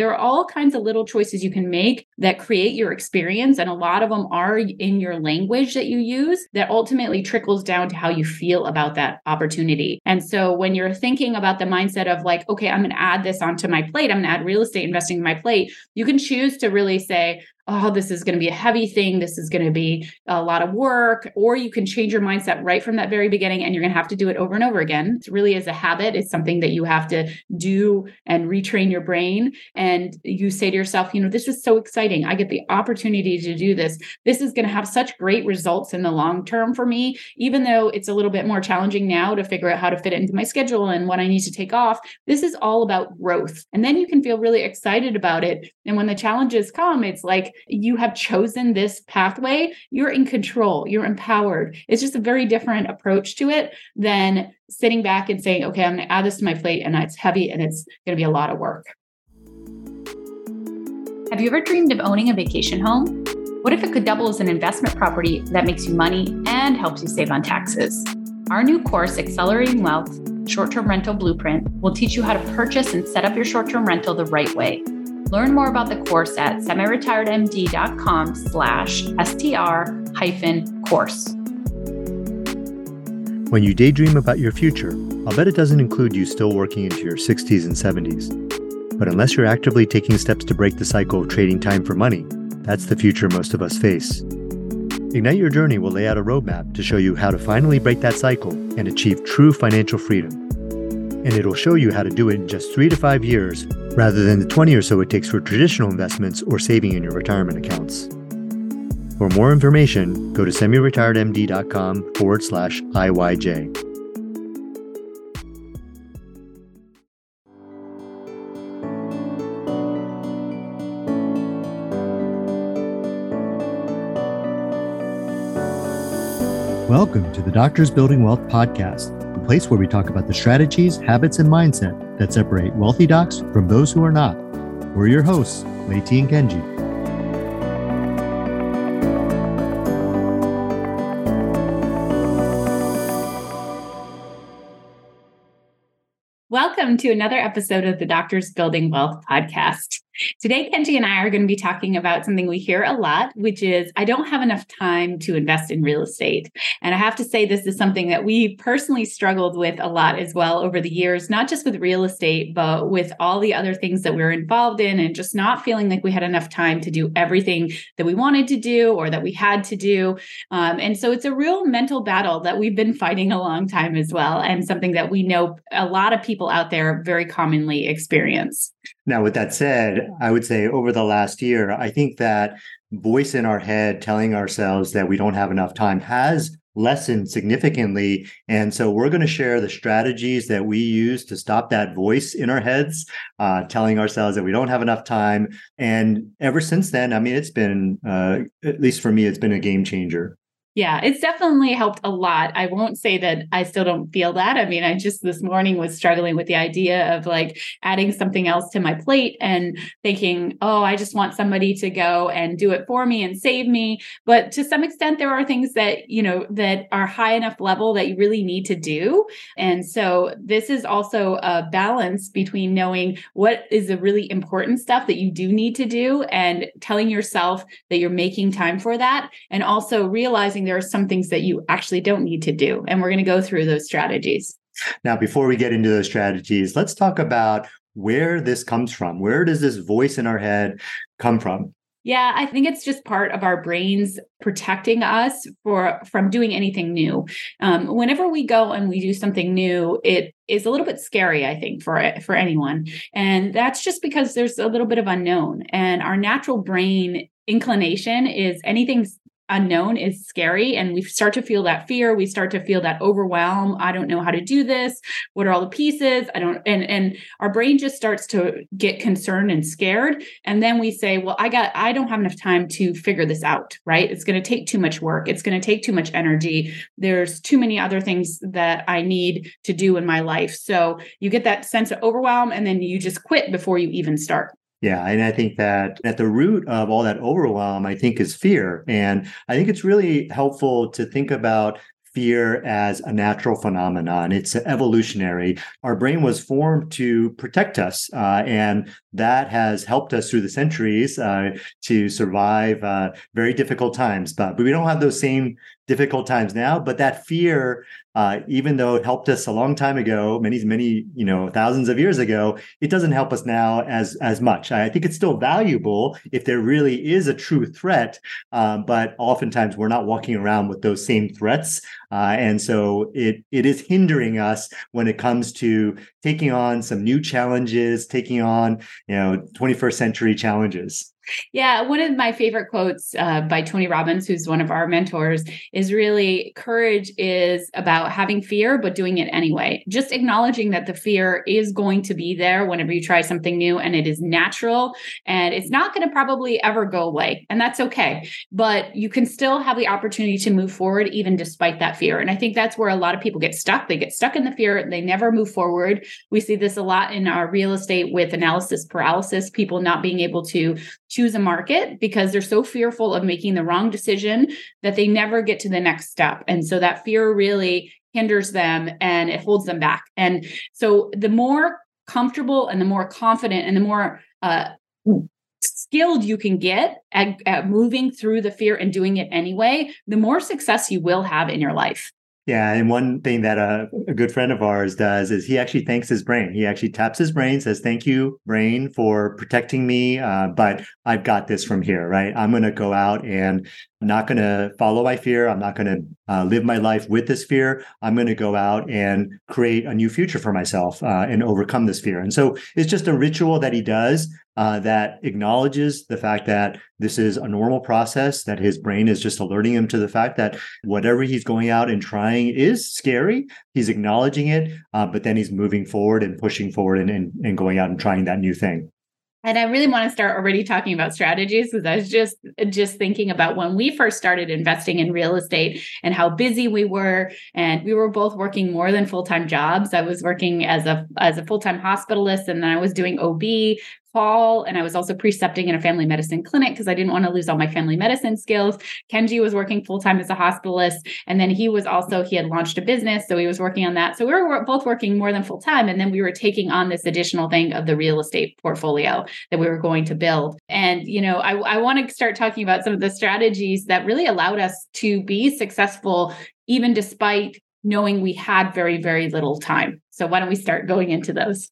there are all kinds of little choices you can make that create your experience. And a lot of them are in your language that you use that ultimately trickles down to how you feel about that opportunity. And so when you're thinking about the mindset of like, okay, I'm going to add this onto my plate, I'm going to add real estate investing in my plate, you can choose to really say, oh, this is going to be a heavy thing. This is going to be a lot of work. Or you can change your mindset right from that very beginning and you're going to have to do it over and over again. It really is a habit. It's something that you have to do and retrain your brain. And you say to yourself, you know, this is so exciting. I get the opportunity to do this. This is going to have such great results in the long term for me, even though it's a little bit more challenging now to figure out how to fit it into my schedule and what I need to take off. This is all about growth. And then you can feel really excited about it. And when the challenges come, it's like, you have chosen this pathway, you're in control, you're empowered. It's just a very different approach to it than sitting back and saying, okay, I'm going to add this to my plate and it's heavy and it's going to be a lot of work. Have you ever dreamed of owning a vacation home? What if it could double as an investment property that makes you money and helps you save on taxes? Our new course, Accelerating Wealth Short Term Rental Blueprint, will teach you how to purchase and set up your short term rental the right way Learn more about the course at semiretiredmd.com slash str hyphen course. When you daydream about your future, I'll bet it doesn't include you still working into your 60s and 70s. But unless you're actively taking steps to break the cycle of trading time for money, that's the future most of us face. Ignite Your Journey will lay out a roadmap to show you how to finally break that cycle and achieve true financial freedom. And it'll show you how to do it in just three to five years rather than the 20 or so it takes for traditional investments or saving in your retirement accounts. For more information, go to semiretiredmd.com forward slash IYJ. Welcome to the Doctors Building Wealth podcast place where we talk about the strategies, habits, and mindset that separate wealthy docs from those who are not. We're your hosts, Leiti and Kenji. Welcome to another episode of the Doctors Building Wealth podcast. Today, Kenji and I are going to be talking about something we hear a lot, which is I don't have enough time to invest in real estate. And I have to say, this is something that we personally struggled with a lot as well over the years, not just with real estate, but with all the other things that we are involved in, and just not feeling like we had enough time to do everything that we wanted to do or that we had to do. Um, and so it's a real mental battle that we've been fighting a long time as well, and something that we know a lot of people out there very commonly experience. Now, with that said, I would say over the last year, I think that voice in our head telling ourselves that we don't have enough time has lessened significantly. And so we're going to share the strategies that we use to stop that voice in our heads, uh, telling ourselves that we don't have enough time. And ever since then, I mean, it's been, uh, at least for me, it's been a game changer. Yeah, it's definitely helped a lot. I won't say that I still don't feel that. I mean, I just this morning was struggling with the idea of like adding something else to my plate and thinking, oh, I just want somebody to go and do it for me and save me. But to some extent, there are things that, you know, that are high enough level that you really need to do. And so this is also a balance between knowing what is the really important stuff that you do need to do and telling yourself that you're making time for that and also realizing there are some things that you actually don't need to do. And we're going to go through those strategies. Now, before we get into those strategies, let's talk about where this comes from. Where does this voice in our head come from? Yeah, I think it's just part of our brains protecting us for from doing anything new. Um, whenever we go and we do something new, it is a little bit scary, I think, for for anyone, and that's just because there's a little bit of unknown. And our natural brain inclination is anything unknown is scary and we start to feel that fear. We start to feel that overwhelm. I don't know how to do this. What are all the pieces? I don't and and our brain just starts to get concerned and scared. And then we say well i got i don't have enough time to figure this out right? It's going to take too much work. It's going to take too much energy. There's too many other things that i need to do in my life. So you get that sense of overwhelm and then you just quit before you even start yeah, and I think that at the root of all that overwhelm, I think is fear. And I think it's really helpful to think about fear as a natural phenomenon. It's evolutionary. Our brain was formed to protect us, uh, and that has helped us through the centuries uh, to survive uh, very difficult times. But, but we don't have those same difficult times now. But that fear, uh, even though it helped us a long time ago, many many you know thousands of years ago, it doesn't help us now as as much. I think it's still valuable if there really is a true threat, uh, but oftentimes we're not walking around with those same threats. Uh, and so it it is hindering us when it comes to taking on some new challenges, taking on you know 21st century challenges. Yeah, one of my favorite quotes uh, by Tony Robbins, who's one of our mentors, is really courage is about having fear, but doing it anyway. Just acknowledging that the fear is going to be there whenever you try something new and it is natural and it's not going to probably ever go away. And that's okay. But you can still have the opportunity to move forward even despite that fear. And I think that's where a lot of people get stuck. They get stuck in the fear, they never move forward. We see this a lot in our real estate with analysis paralysis, people not being able to choose a market because they're so fearful of making the wrong decision that they never get to the next step. And so that fear really hinders them and it holds them back. And so the more comfortable and the more confident and the more uh, skilled you can get at, at moving through the fear and doing it anyway, the more success you will have in your life. Yeah, and one thing that a, a, good friend of ours does is he actually thanks his brain. He actually taps his brain, says, "Thank you, brain, for protecting me, uh, but I've got this from here. Right? I'm going to go out and I'm not going to follow my fear. I'm not going to uh, live my life with this fear. I'm going to go out and create a new future for myself uh, and overcome this fear. And so it's just a ritual that he does uh, that acknowledges the fact that this is a normal process, that his brain is just alerting him to the fact that whatever he's going out and trying is scary. He's acknowledging it, uh, but then he's moving forward and pushing forward and, and, and going out and trying that new thing. And I really want to start already talking about strategies because I was just just thinking about when we first started investing in real estate and how busy we were and we were both working more than full-time jobs. I was working as a as a full-time hospitalist and then I was doing OB fall and I was also precepting in a family medicine clinic because I didn't want to lose all my family medicine skills. Kenji was working full time as a hospitalist and then he was also he had launched a business so he was working on that. So we were both working more than full time and then we were taking on this additional thing of the real estate portfolio that we were going to build. And you know, I I want to start talking about some of the strategies that really allowed us to be successful even despite knowing we had very very little time. So why don't we start going into those?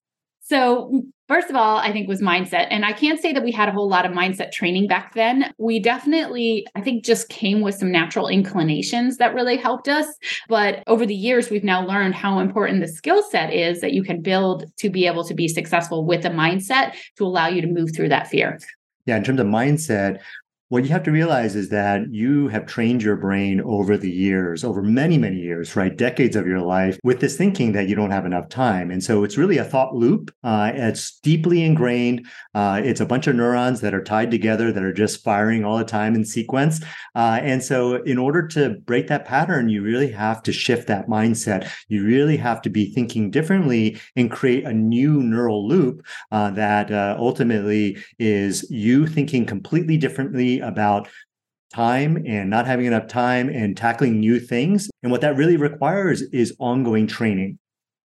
So, first of all, I think was mindset. And I can't say that we had a whole lot of mindset training back then. We definitely, I think, just came with some natural inclinations that really helped us. But over the years, we've now learned how important the skill set is that you can build to be able to be successful with a mindset to allow you to move through that fear. Yeah, in terms of mindset, what you have to realize is that you have trained your brain over the years, over many, many years, right? Decades of your life with this thinking that you don't have enough time. And so it's really a thought loop. Uh, it's deeply ingrained. Uh, it's a bunch of neurons that are tied together that are just firing all the time in sequence. Uh, and so, in order to break that pattern, you really have to shift that mindset. You really have to be thinking differently and create a new neural loop uh, that uh, ultimately is you thinking completely differently about time and not having enough time and tackling new things. And what that really requires is ongoing training.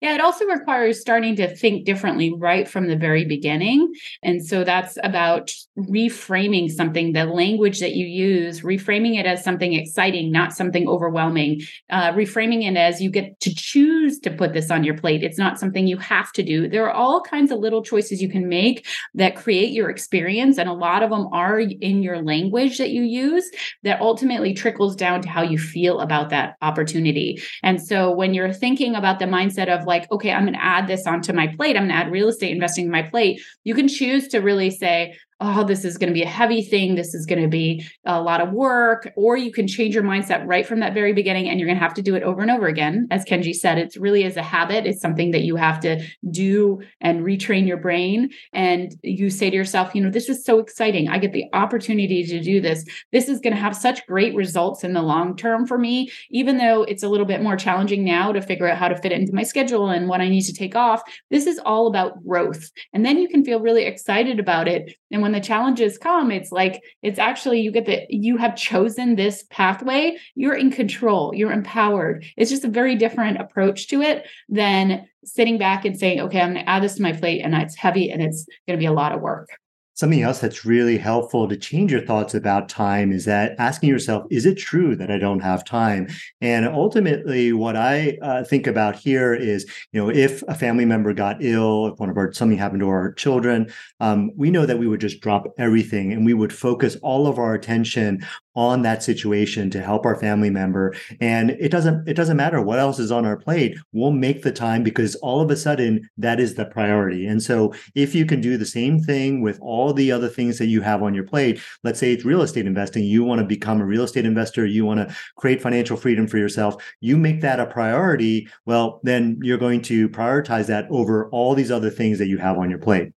Yeah, it also requires starting to think differently right from the very beginning. And so that's about reframing something, the language that you use, reframing it as something exciting, not something overwhelming, uh, reframing it as you get to choose to put this on your plate. It's not something you have to do. There are all kinds of little choices you can make that create your experience. And a lot of them are in your language that you use that ultimately trickles down to how you feel about that opportunity. And so when you're thinking about the mindset of like, like, okay, I'm going to add this onto my plate. I'm going to add real estate investing to my plate. You can choose to really say, oh, this is going to be a heavy thing. This is going to be a lot of work. Or you can change your mindset right from that very beginning and you're going to have to do it over and over again. As Kenji said, it's really as a habit. It's something that you have to do and retrain your brain. And you say to yourself, you know, this is so exciting. I get the opportunity to do this. This is going to have such great results in the long term for me, even though it's a little bit more challenging now to figure out how to fit it into my schedule and what I need to take off. This is all about growth. And then you can feel really excited about it. And when the challenges come, it's like it's actually you get that you have chosen this pathway, you're in control, you're empowered. It's just a very different approach to it than sitting back and saying, okay, I'm going to add this to my plate and it's heavy and it's going to be a lot of work. Something else that's really helpful to change your thoughts about time is that asking yourself, is it true that I don't have time? And ultimately, what I uh, think about here is, you know, if a family member got ill, if one of our something happened to our children, um, we know that we would just drop everything and we would focus all of our attention on that situation to help our family member and it doesn't it doesn't matter what else is on our plate we'll make the time because all of a sudden that is the priority and so if you can do the same thing with all the other things that you have on your plate. Let's say it's real estate investing. You want to become a real estate investor. You want to create financial freedom for yourself. You make that a priority. Well then you're going to prioritize that over all these other things that you have on your plate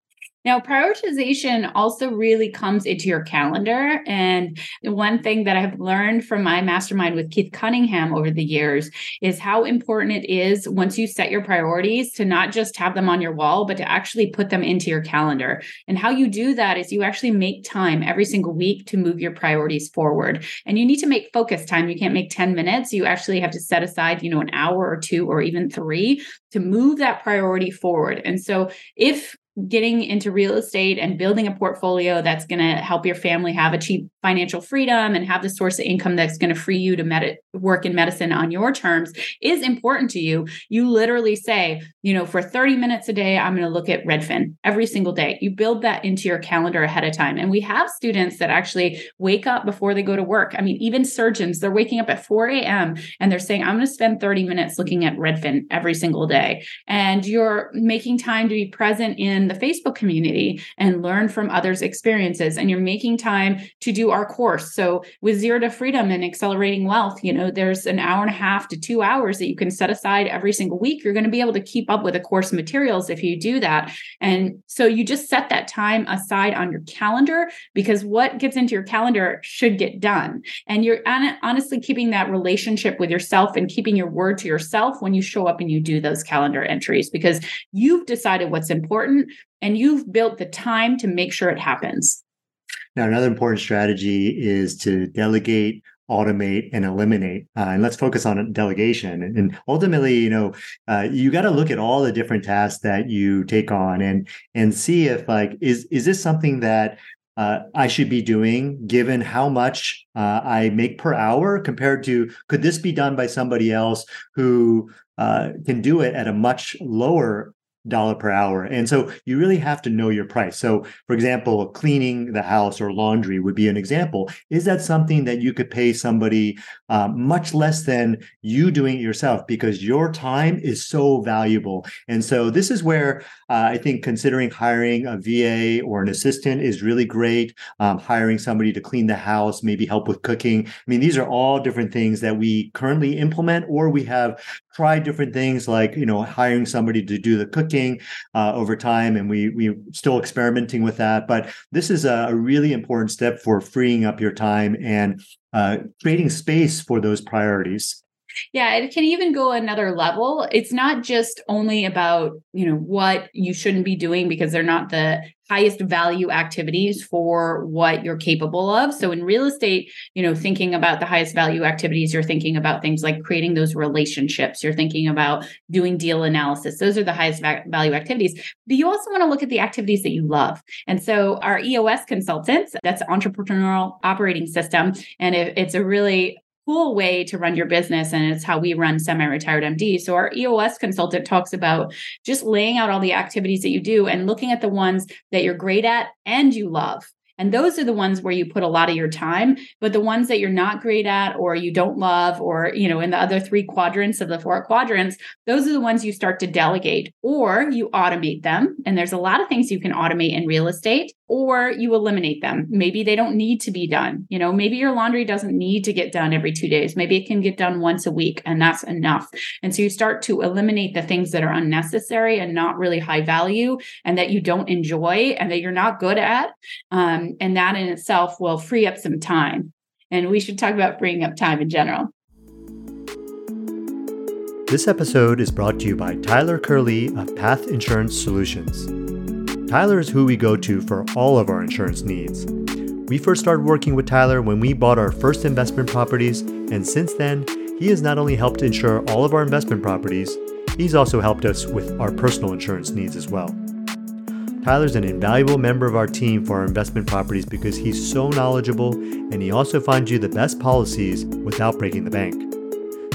now, prioritization also really comes into your calendar. And one thing that I've learned from my mastermind with Keith Cunningham over the years is how important it is once you set your priorities to not just have them on your wall, but to actually put them into your calendar. And how you do that is you actually make time every single week to move your priorities forward. And you need to make focus time. You can't make 10 minutes. You actually have to set aside, you know, an hour or two or even three to move that priority forward. And so if getting into real estate and building a portfolio that's going to help your family have a cheap financial freedom and have the source of income that's going to free you to med- work in medicine on your terms is important to you. You literally say you know for 30 minutes a day i'm going to look at redfin every single day. You build that into your calendar ahead of time. And we have students that actually wake up before they go to work. I mean even surgeons they're waking up at 4 a.m and they're saying i'm going to spend 30 minutes looking at redfin every single day. And you're making time to be present in the Facebook community and learn from others' experiences. And you're making time to do our course. So with Zero to Freedom and Accelerating Wealth, you know, there's an hour and a half to two hours that you can set aside every single week. You're going to be able to keep up with the course materials if you do that. And so you just set that time aside on your calendar because what gets into your calendar should get done. And you're honestly keeping that relationship with yourself and keeping your word to yourself when you show up and you do those calendar entries because you've decided what's important and you've built the time to make sure it happens. Now, another important strategy is to delegate, automate, and eliminate. Uh, and let's focus on delegation. And, ultimately, you know, uh, you got to look at all the different tasks that you take on and and see if like is is this something that uh, I should be doing given how much uh, I make per hour compared to could this be done by somebody else who uh, can do it at a much lower dollar per hour. And so you really have to know your price. So, for example, cleaning the house or laundry would be an example. Is that something that you could pay somebody uh, much less than you doing it yourself because your time is so valuable? And so, this is where uh, I think considering hiring a VA or an assistant is really great. Um, hiring somebody to clean the house, maybe help with cooking. I mean, these are all different things that we currently implement or we have tried different things like, you know, hiring somebody to do the cooking uh, over time, and we we still experimenting with that. But this is a, a really important step for freeing up your time and uh, creating space for those priorities. Yeah, it can even go another level. It's not just only about, you know, what you shouldn't be doing because they're not the highest value activities for what you're capable of. So in real estate, you know, thinking about the highest value activities, you're thinking about things like creating those relationships, you're thinking about doing deal analysis. Those are the highest value activities. But you also want to look at the activities that you love. And so our EOS consultants, that's entrepreneurial operating system and it, it's a really cool way to run your business and it's how we run semi-retired md so our eos consultant talks about just laying out all the activities that you do and looking at the ones that you're great at and you love and those are the ones where you put a lot of your time. But the ones that you're not great at or you don't love, or, you know, in the other three quadrants of the four quadrants, those are the ones you start to delegate or you automate them. And there's a lot of things you can automate in real estate or you eliminate them. Maybe they don't need to be done. You know, maybe your laundry doesn't need to get done every two days. Maybe it can get done once a week and that's enough. And so you start to eliminate the things that are unnecessary and not really high value and that you don't enjoy and that you're not good at. Um, and that in itself will free up some time. And we should talk about freeing up time in general. This episode is brought to you by Tyler Curley of Path Insurance Solutions. Tyler is who we go to for all of our insurance needs. We first started working with Tyler when we bought our first investment properties, and since then, he has not only helped insure all of our investment properties, he's also helped us with our personal insurance needs as well. Tyler's an invaluable member of our team for our investment properties because he's so knowledgeable and he also finds you the best policies without breaking the bank.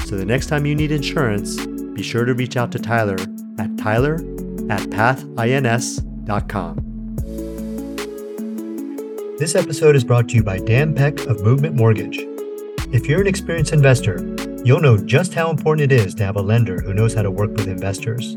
So the next time you need insurance, be sure to reach out to Tyler at tyler at pathins.com. This episode is brought to you by Dan Peck of Movement Mortgage. If you're an experienced investor, you'll know just how important it is to have a lender who knows how to work with investors.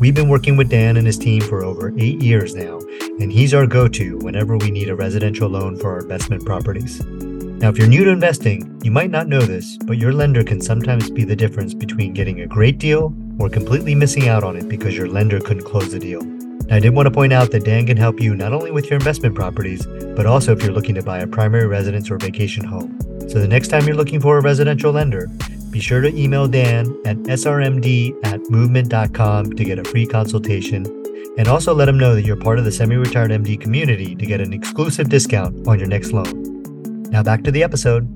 We've been working with Dan and his team for over eight years now, and he's our go to whenever we need a residential loan for our investment properties. Now, if you're new to investing, you might not know this, but your lender can sometimes be the difference between getting a great deal or completely missing out on it because your lender couldn't close the deal. Now, I did want to point out that Dan can help you not only with your investment properties, but also if you're looking to buy a primary residence or vacation home. So the next time you're looking for a residential lender, be sure to email Dan at srmd at movement.com to get a free consultation. And also let him know that you're part of the semi retired MD community to get an exclusive discount on your next loan. Now back to the episode.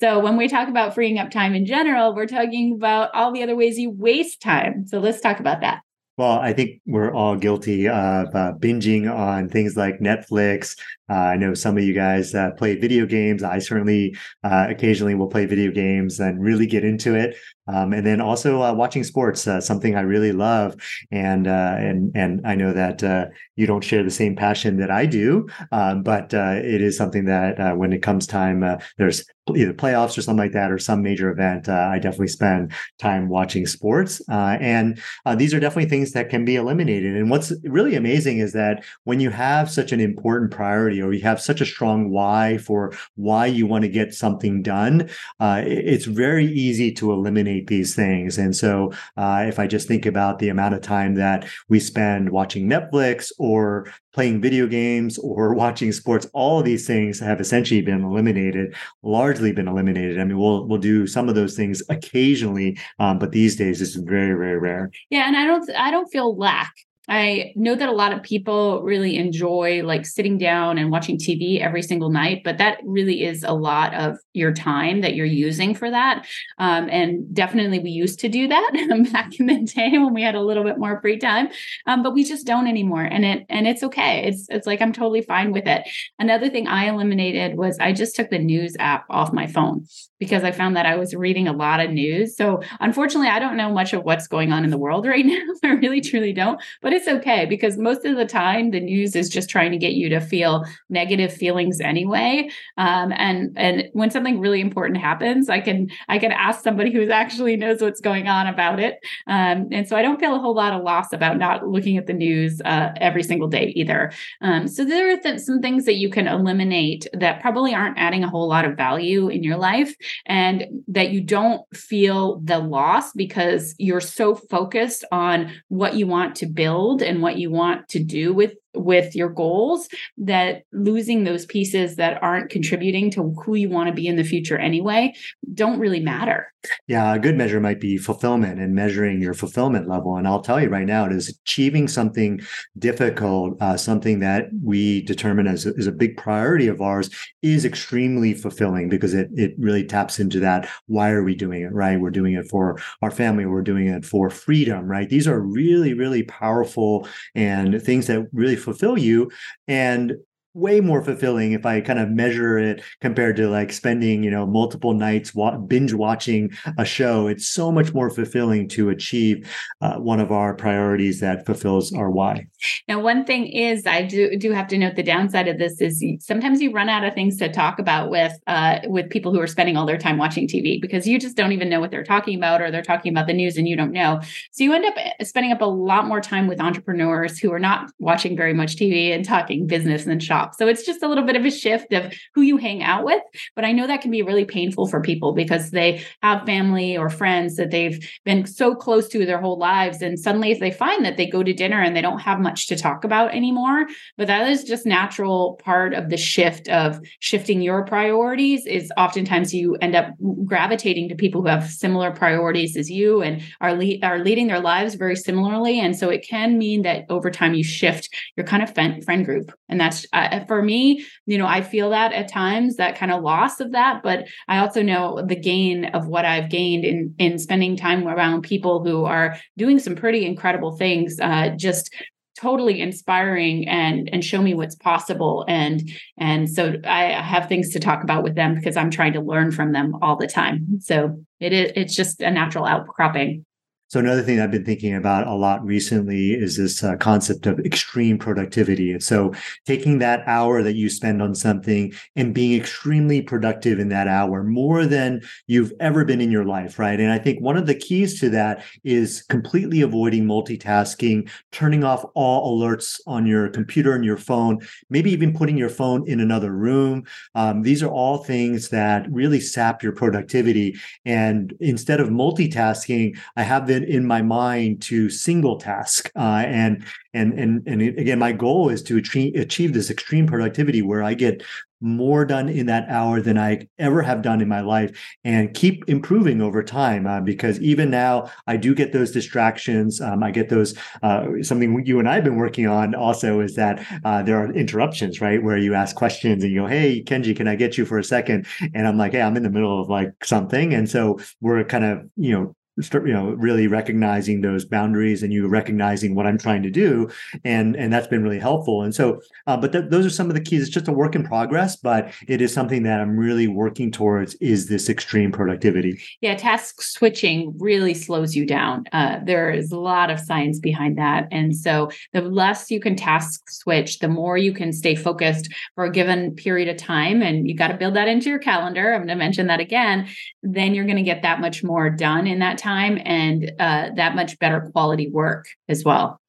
So, when we talk about freeing up time in general, we're talking about all the other ways you waste time. So, let's talk about that. Well, I think we're all guilty of uh, binging on things like Netflix. Uh, I know some of you guys uh, play video games. I certainly uh, occasionally will play video games and really get into it. Um, and then also uh, watching sports, uh, something I really love, and and and I know that you don't share the same passion that I do, um, but it is something that when it comes time, there's either playoffs or something like that, or some major event, I definitely spend time watching sports. and these are definitely things that can be eliminated. And what's really amazing is that when you have such an important priority or you have such a strong why for why you want to get something done, uh, it's very easy to eliminate these things. And so, uh, if I just think about the amount of time that we spend watching Netflix or playing video games or watching sports, all of these things have essentially been eliminated, largely been eliminated. I mean, we'll we'll do some of those things occasionally, um, but these days it's very, very rare. Yeah, and I don't I don't feel lack I know that a lot of people really enjoy like sitting down and watching TV every single night, but that really is a lot of your time that you're using for that. Um, and definitely, we used to do that back in the day when we had a little bit more free time, um, but we just don't anymore. And it and it's okay. It's it's like I'm totally fine with it. Another thing I eliminated was I just took the news app off my phone because I found that I was reading a lot of news. So unfortunately, I don't know much of what's going on in the world right now. I really truly don't. But it's okay because most of the time the news is just trying to get you to feel negative feelings anyway. Um, and and when something really important happens, I can I can ask somebody who actually knows what's going on about it. Um, and so I don't feel a whole lot of loss about not looking at the news uh, every single day either. Um, so there are th- some things that you can eliminate that probably aren't adding a whole lot of value in your life, and that you don't feel the loss because you're so focused on what you want to build and what you want to do with with your goals that losing those pieces that aren't contributing to who you want to be in the future anyway don't really matter. Yeah, a good measure might be fulfillment and measuring your fulfillment level. And I'll tell you right now, it is achieving something difficult, uh, something that we determine as a, as a big priority of ours, is extremely fulfilling because it it really taps into that. Why are we doing it? Right? We're doing it for our family. We're doing it for freedom. Right? These are really really powerful and things that really fulfill you. And way more fulfilling if I kind of measure it compared to like spending, you know, multiple nights wa- binge watching a show. It's so much more fulfilling to achieve uh, one of our priorities that fulfills our why. Now, one thing is, I do do have to note the downside of this is sometimes you run out of things to talk about with uh, with people who are spending all their time watching TV because you just don't even know what they're talking about, or they're talking about the news and you don't know. So you end up eh, spending up a lot more time with entrepreneurs who are not watching very much TV and talking business and So it's just a little bit of a shift of who you hang out with. But I know that can be really painful for people because they have family or friends that they've been so close to their whole lives. And suddenly, if they find that they go to dinner and they don't have much to talk about anymore, but that is just natural part of the shift of shifting your priorities, is oftentimes you end up gravitating to people who have similar priorities as you and are, le- are leading their lives very similarly. And so it can mean that over time you shift your kind of friend group. And that's uh, for me, you know, I feel that at times, that kind of loss of that. But I also know the gain of what I've gained in, in spending time around people who are doing some pretty incredible things, uh, just totally inspiring and and show me what's possible and and so i have things to talk about with them because i'm trying to learn from them all the time so it is it's just a natural outcropping so another thing I've been thinking about a lot recently is this uh, concept of extreme productivity. And so taking that hour that you spend on something and being extremely productive in that hour, more than you've ever been in your life, right? And I think one of the keys to that is completely avoiding multitasking, turning off all alerts on your computer and your phone, maybe even putting your phone in another room. Um, these are all things that really sap your productivity. And instead of multitasking, I have been in my mind to single task uh, and and and and again my goal is to achieve, achieve this extreme productivity where i get more done in that hour than I ever have done in my life and keep improving over time. Uh, because even now, I do get those distractions. Um, I get those, uh, something you and I have been working on also is that uh, there are interruptions, right? Where you ask questions and you go, Hey, Kenji, can I get you for a second? And I'm like, Hey, I'm in the middle of like something. And so we're kind of, you know, you know really recognizing those boundaries and you recognizing what i'm trying to do. And and that's been really helpful. And so uh, but th- those are some of the keys. It's just a work in progress but it is something that i'm really working towards is this extreme productivity. Yeah task switching really slows you down. Uh, there is a lot of science behind that. And so the less you can task switch the more you can stay focused for a given period of time and you got to build that into your calendar. I'm going to mention that again. Then you're going to get that much more done in that time and uh, that much better quality work as well.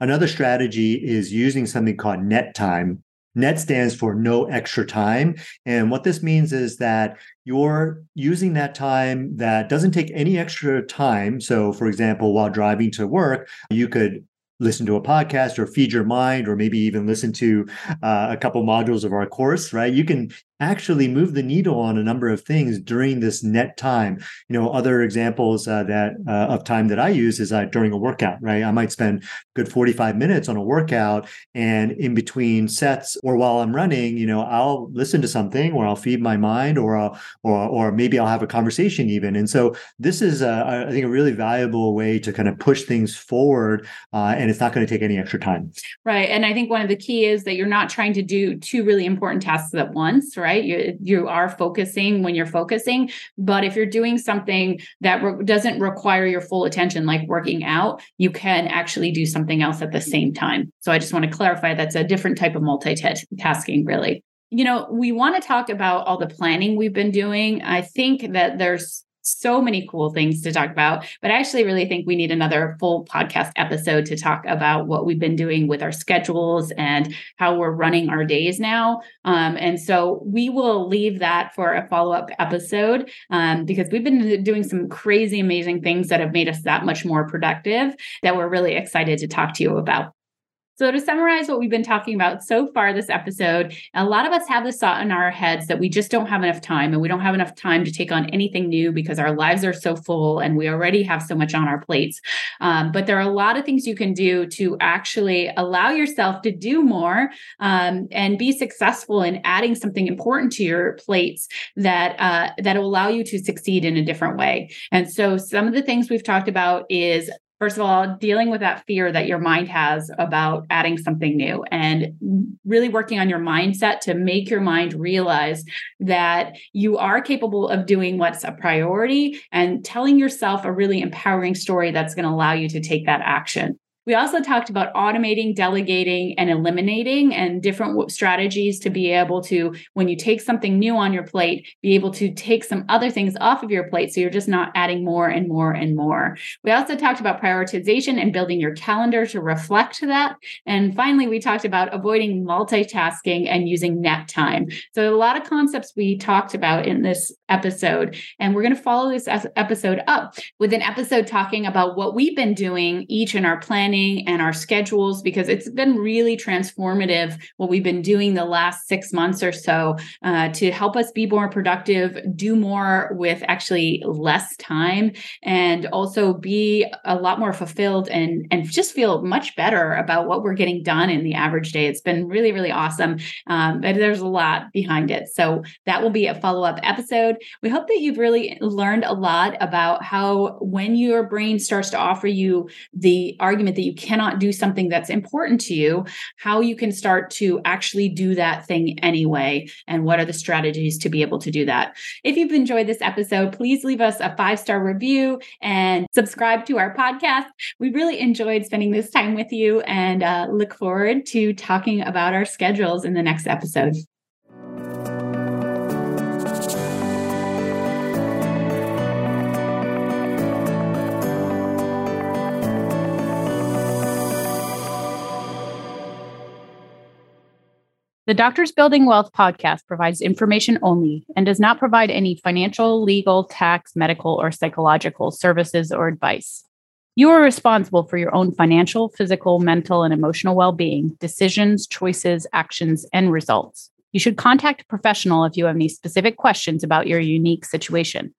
Another strategy is using something called net time. Net stands for no extra time. And what this means is that you're using that time that doesn't take any extra time. So, for example, while driving to work, you could listen to a podcast or feed your mind or maybe even listen to uh, a couple modules of our course right you can actually move the needle on a number of things during this net time. You know, other examples uh, that uh, of time that I use is uh, during a workout, right? I might spend good 45 minutes on a workout and in between sets or while I'm running, you know, I'll listen to something or I'll feed my mind or I'll, or or maybe I'll have a conversation even. And so this is a, I think a really valuable way to kind of push things forward uh, and it's not going to take any extra time. Right. And I think one of the key is that you're not trying to do two really important tasks at once, right? Right? You you are focusing when you're focusing, but if you're doing something that re- doesn't require your full attention, like working out, you can actually do something else at the same time. So I just want to clarify that's a different type of multitasking, really you know, we want to talk about all the planning we've been doing. I think that there's so many cool things to talk about. But I actually really think we need another full podcast episode to talk about what we've been doing with our schedules and how we're running our days now. Um, and so we will leave that for a follow up episode um, because we've been doing some crazy, amazing things that have made us that much more productive that we're really excited to talk to you about. So, to summarize what we've been talking about so far this episode, a lot of us have this thought in our heads that we just don't have enough time and we don't have enough time to take on anything new because our lives are so full and we already have so much on our plates. Um, but there are a lot of things you can do to actually allow yourself to do more um, and be successful in adding something important to your plates that uh, that will allow you to succeed in a different way. And so, some of the things we've talked about is First of all, dealing with that fear that your mind has about adding something new and really working on your mindset to make your mind realize that you are capable of doing what's a priority and telling yourself a really empowering story that's going to allow you to take that action. We also talked about automating, delegating, and eliminating, and different strategies to be able to, when you take something new on your plate, be able to take some other things off of your plate so you're just not adding more and more and more. We also talked about prioritization and building your calendar to reflect that. And finally, we talked about avoiding multitasking and using net time. So, a lot of concepts we talked about in this episode. And we're going to follow this episode up with an episode talking about what we've been doing each in our planning and our schedules, because it's been really transformative what we've been doing the last six months or so uh, to help us be more productive, do more with actually less time, and also be a lot more fulfilled and, and just feel much better about what we're getting done in the average day. It's been really, really awesome. Um, but there's a lot behind it. So that will be a follow up episode. We hope that you've really learned a lot about how when your brain starts to offer you the argument that you cannot do something that's important to you, how you can start to actually do that thing anyway, and what are the strategies to be able to do that. If you've enjoyed this episode, please leave us a five star review and subscribe to our podcast. We really enjoyed spending this time with you and uh, look forward to talking about our schedules in the next episode. The Doctors Building Wealth podcast provides information only and does not provide any financial, legal, tax, medical, or psychological services or advice. You are responsible for your own financial, physical, mental, and emotional well being, decisions, choices, actions, and results. You should contact a professional if you have any specific questions about your unique situation.